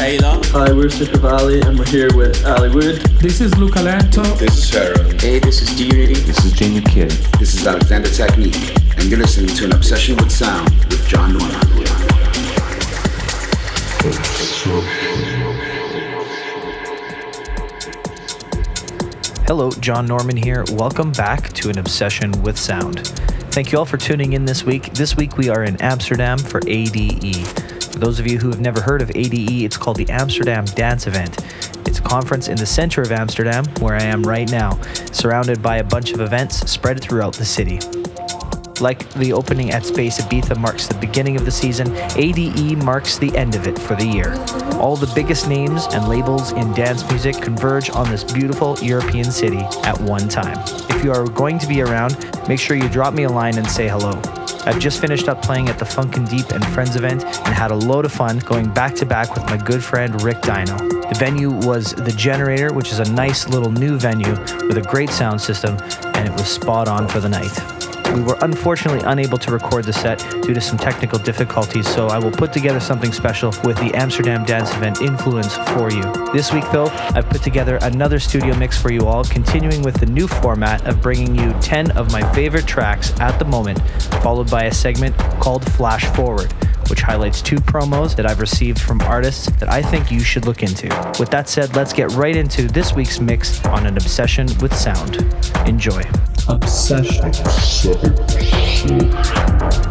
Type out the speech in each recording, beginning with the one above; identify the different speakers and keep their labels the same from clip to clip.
Speaker 1: Taylor.
Speaker 2: Hi, we're Sister Valley, and we're here with Ali Wood.
Speaker 3: This is Luca Lento.
Speaker 4: This is Harold.
Speaker 5: Hey, this is D-Unity.
Speaker 6: This is Junior Kid.
Speaker 7: This is Alexander Technique, and you're listening to An Obsession with Sound with John Norman.
Speaker 8: Hello, John Norman here. Welcome back to An Obsession with Sound. Thank you all for tuning in this week. This week we are in Amsterdam for ADE. Those of you who have never heard of ADE, it's called the Amsterdam Dance Event. It's a conference in the center of Amsterdam, where I am right now, surrounded by a bunch of events spread throughout the city. Like the opening at Space Ibiza marks the beginning of the season, ADE marks the end of it for the year. All the biggest names and labels in dance music converge on this beautiful European city at one time. If you are going to be around, make sure you drop me a line and say hello. I've just finished up playing at the Funkin' Deep and Friends event and had a load of fun going back to back with my good friend Rick Dino. The venue was The Generator, which is a nice little new venue with a great sound system, and it was spot on for the night. We were unfortunately unable to record the set due to some technical difficulties, so I will put together something special with the Amsterdam Dance Event influence for you. This week, though, I've put together another studio mix for you all, continuing with the new format of bringing you 10 of my favorite tracks at the moment, followed by a segment called Flash Forward which highlights two promos that I've received from artists that I think you should look into. With that said, let's get right into this week's mix on an obsession with sound. Enjoy.
Speaker 3: Obsession.
Speaker 8: You're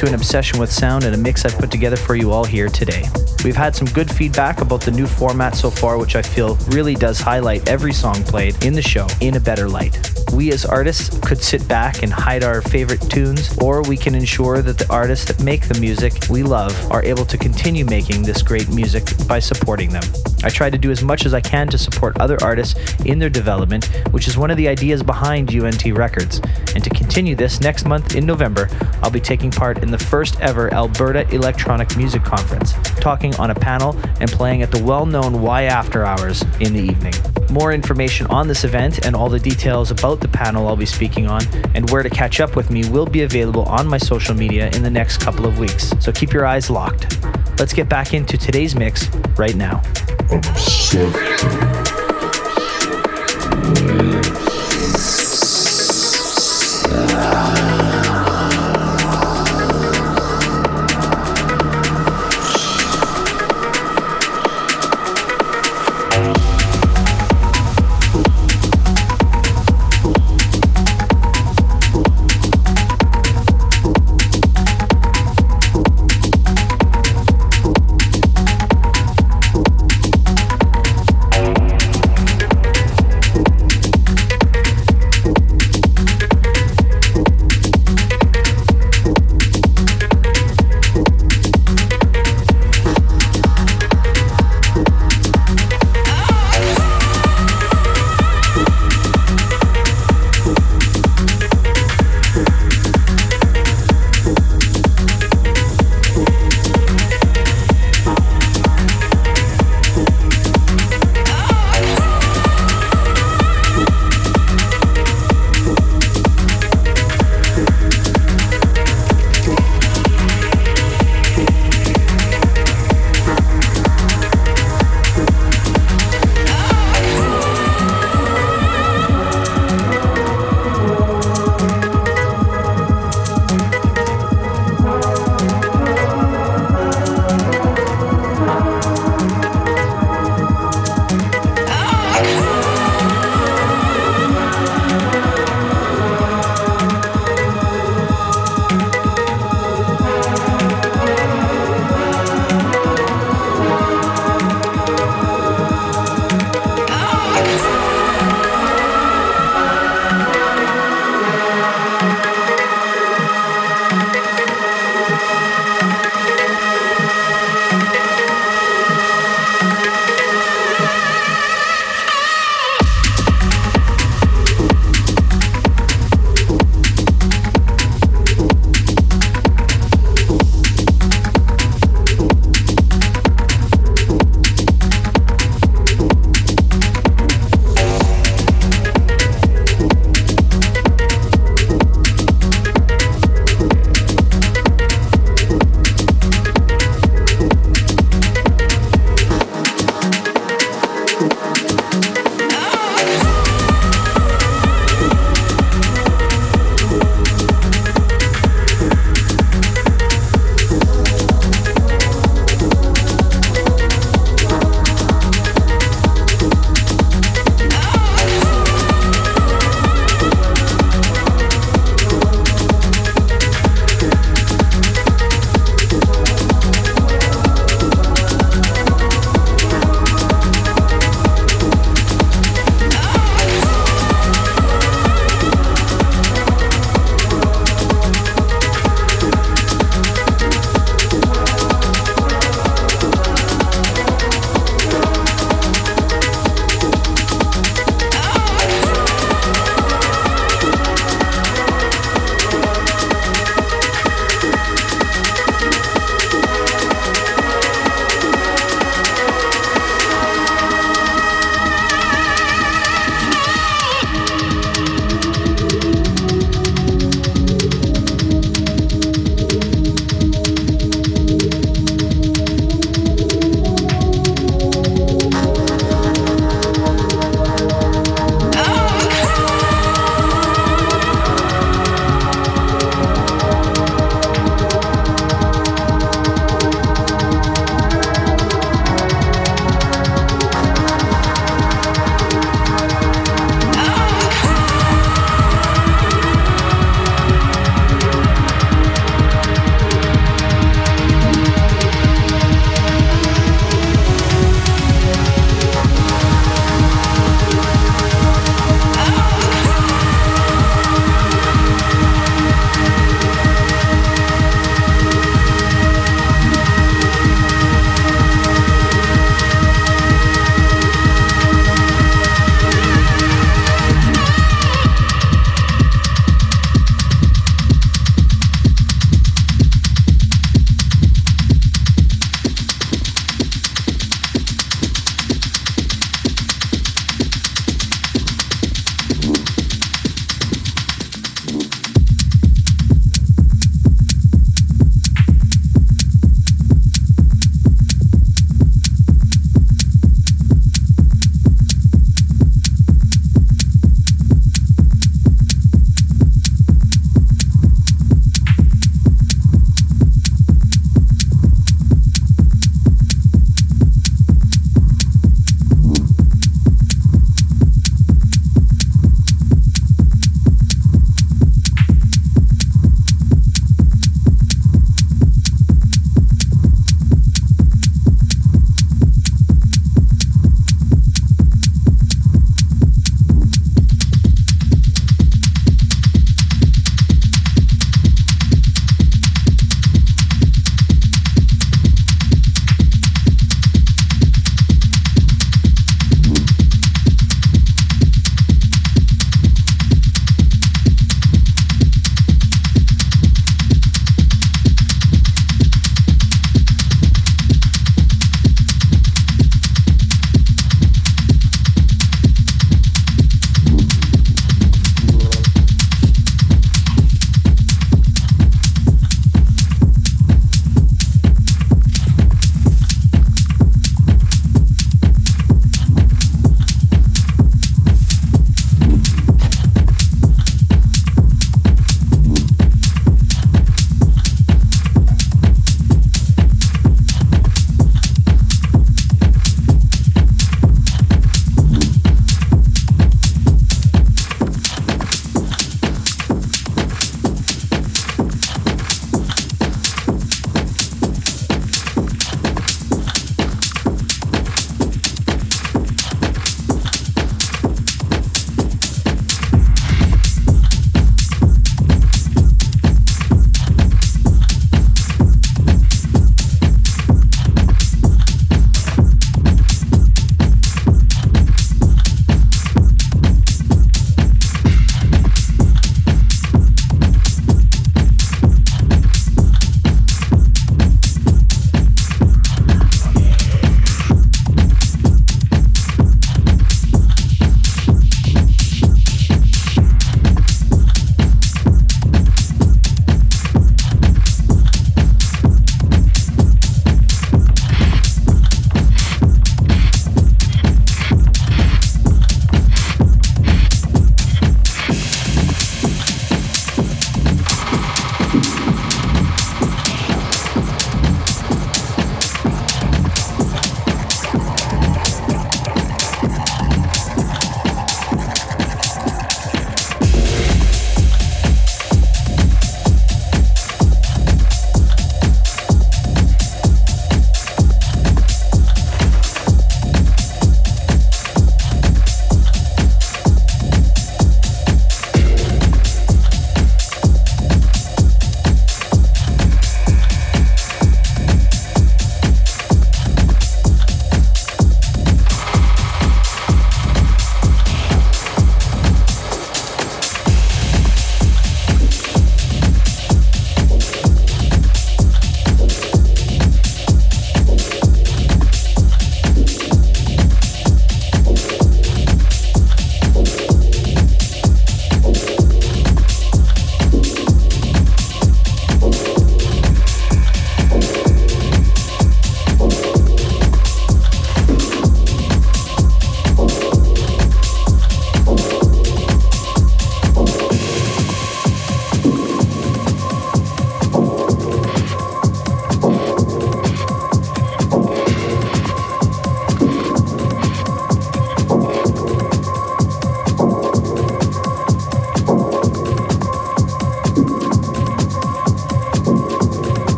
Speaker 8: to an obsession with sound and a mix I've put together for you all here today. We've had some good feedback about the new format so far, which I feel really does highlight every song played in the show in a better light. We as artists could sit back and hide our favorite tunes, or we can ensure that the artists that make the music we love are able to continue making this great music by supporting them. I try to do as much as I can to support other artists in their development, which is one of the ideas behind UNT Records. And to continue this, next month in November, I'll be taking part in the first ever Alberta Electronic Music Conference, talking on a panel and playing at the well known Why After Hours in the evening. More information on this event and all the details about the panel I'll be speaking on and where to catch up with me will be available on my social media in the next couple of weeks, so keep your eyes locked. Let's get back into today's mix right now.
Speaker 1: Oh, Obsession.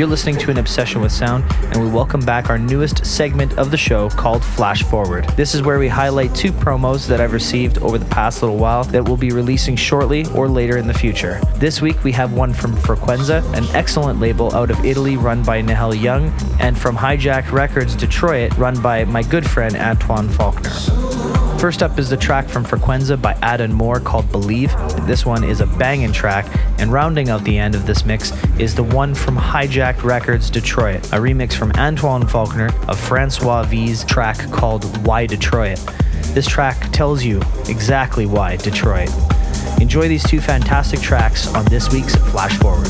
Speaker 8: You're listening to an obsession with sound, and we welcome back our newest segment of the show called Flash Forward. This is where we highlight two promos that I've received over the past little while that we'll be releasing shortly or later in the future. This week we have one from Frequenza, an excellent label out of Italy run by Nahel Young, and from Hijack Records Detroit run by my good friend Antwon Faulkner. First up is the track from Frequenza by Adan Mor called Believe. This one is a banging track, and rounding out the end of this mix is the one from Hijacked Records Detroit, a remix from Antwon Faulkner of Francois V's track called Why Detroit. This track tells you exactly why Detroit. Enjoy these two fantastic tracks on this week's Flash Forward.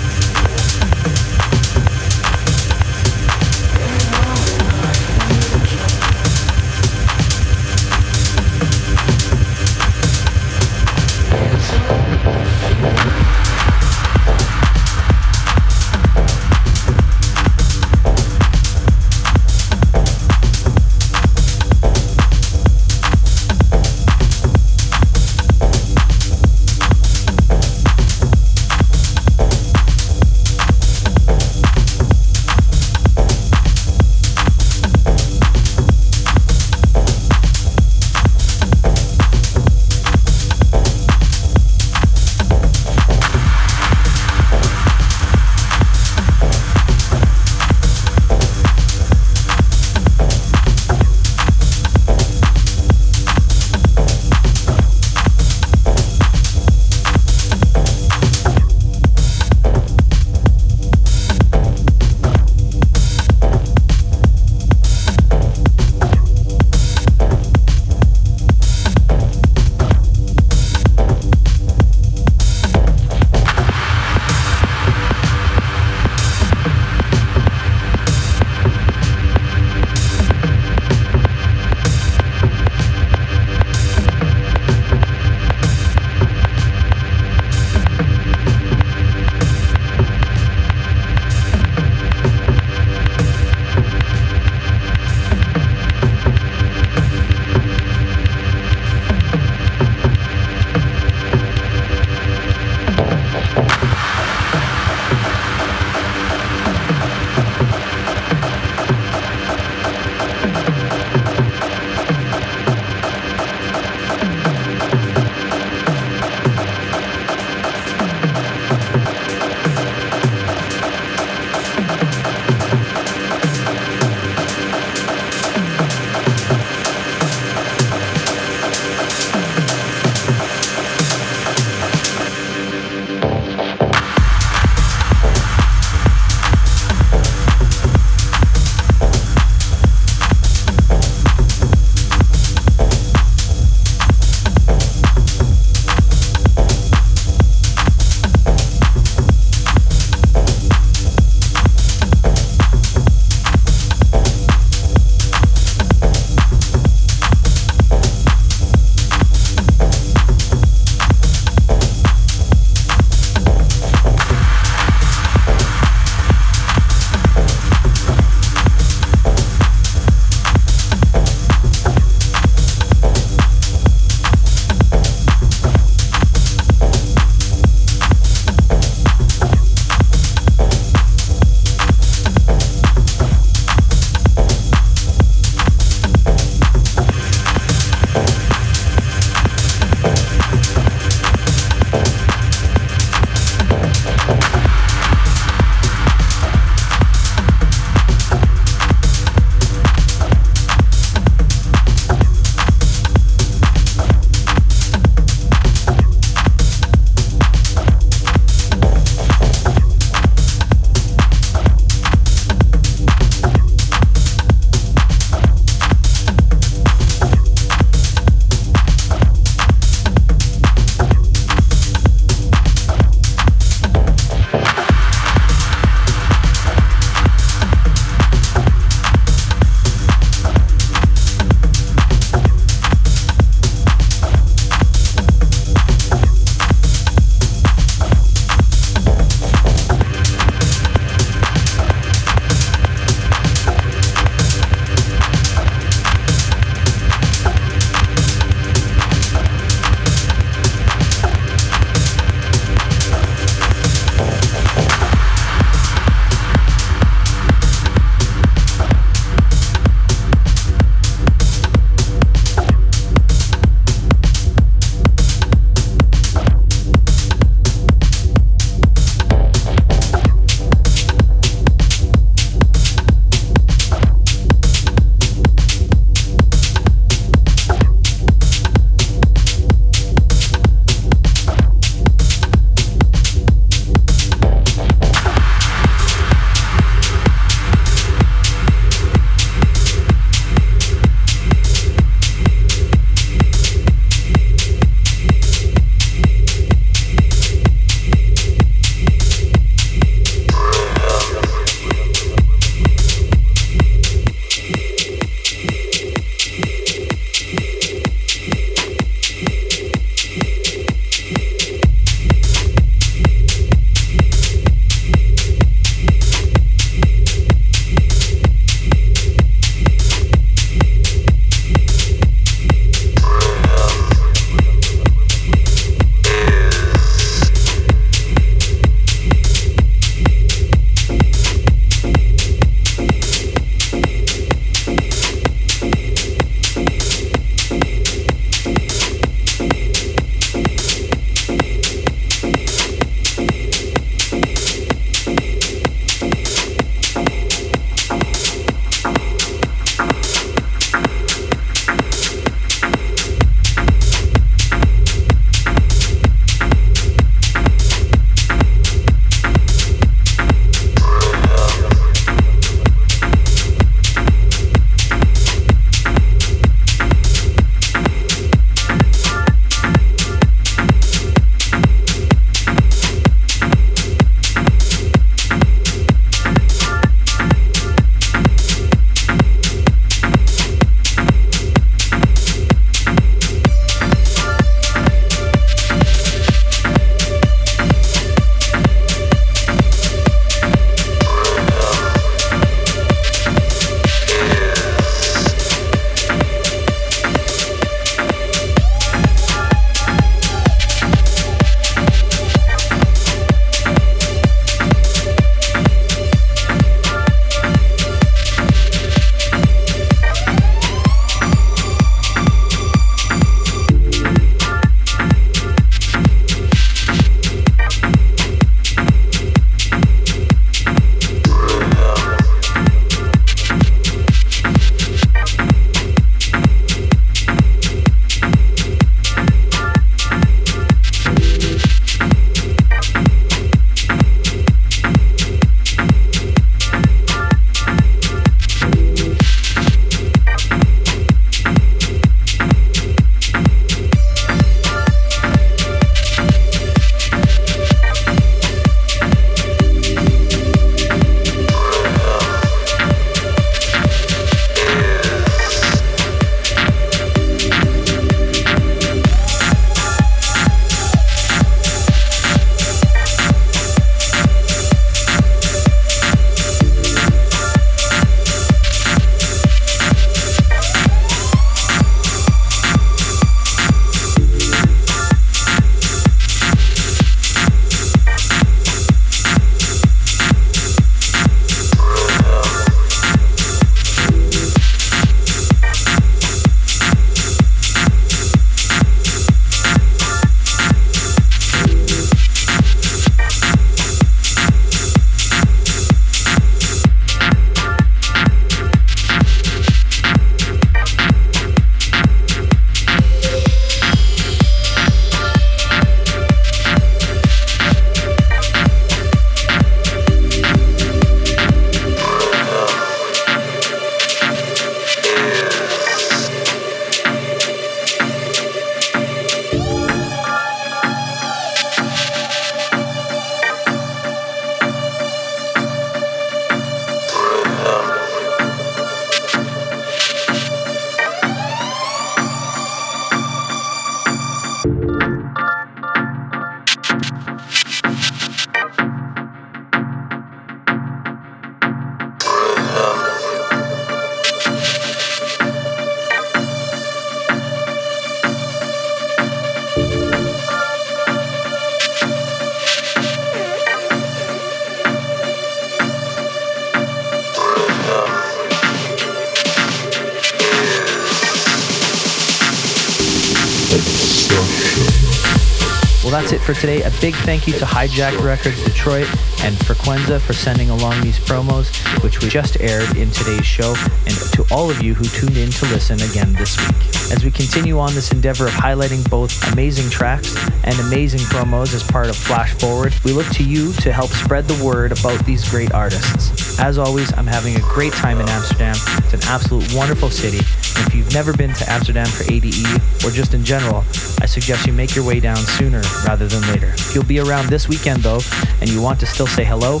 Speaker 8: That's it for today. A big thank you to Hijack Records Detroit and Frequenza for sending along these promos, which we just aired in today's show, and to all of you who tuned in to listen again this week. As we continue on this endeavor of highlighting both amazing tracks and amazing promos as part of Flash Forward, we look to you to help spread the word about these great artists. As always, I'm having a great time in Amsterdam. It's an absolute wonderful city. And if you've never been to Amsterdam for ADE or just in general, I suggest you make your way down sooner rather than later. If you'll be around this weekend though, and you want to still say hello,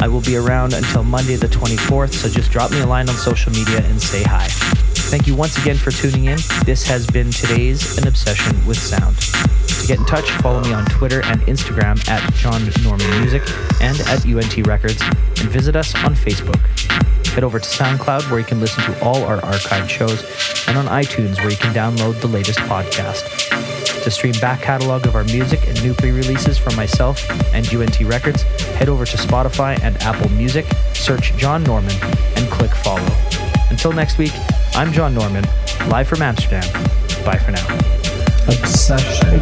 Speaker 8: I will be around until Monday the 24th, so just drop me a line on social media and say hi. Thank you once again for tuning in. This has been today's An Obsession with Sound. To get in touch, follow me on Twitter and Instagram at John Norman Music and at UNT Records, and visit us on Facebook. Head over to SoundCloud where you can listen to all our archived shows, and on iTunes where you can download the latest podcast. To stream back catalog of our music and new pre-releases from myself and UNT Records, head over to Spotify and Apple Music, search John Norman, and click follow. Until next week, I'm John Norman, live from Amsterdam. Bye for now.
Speaker 3: Obsession.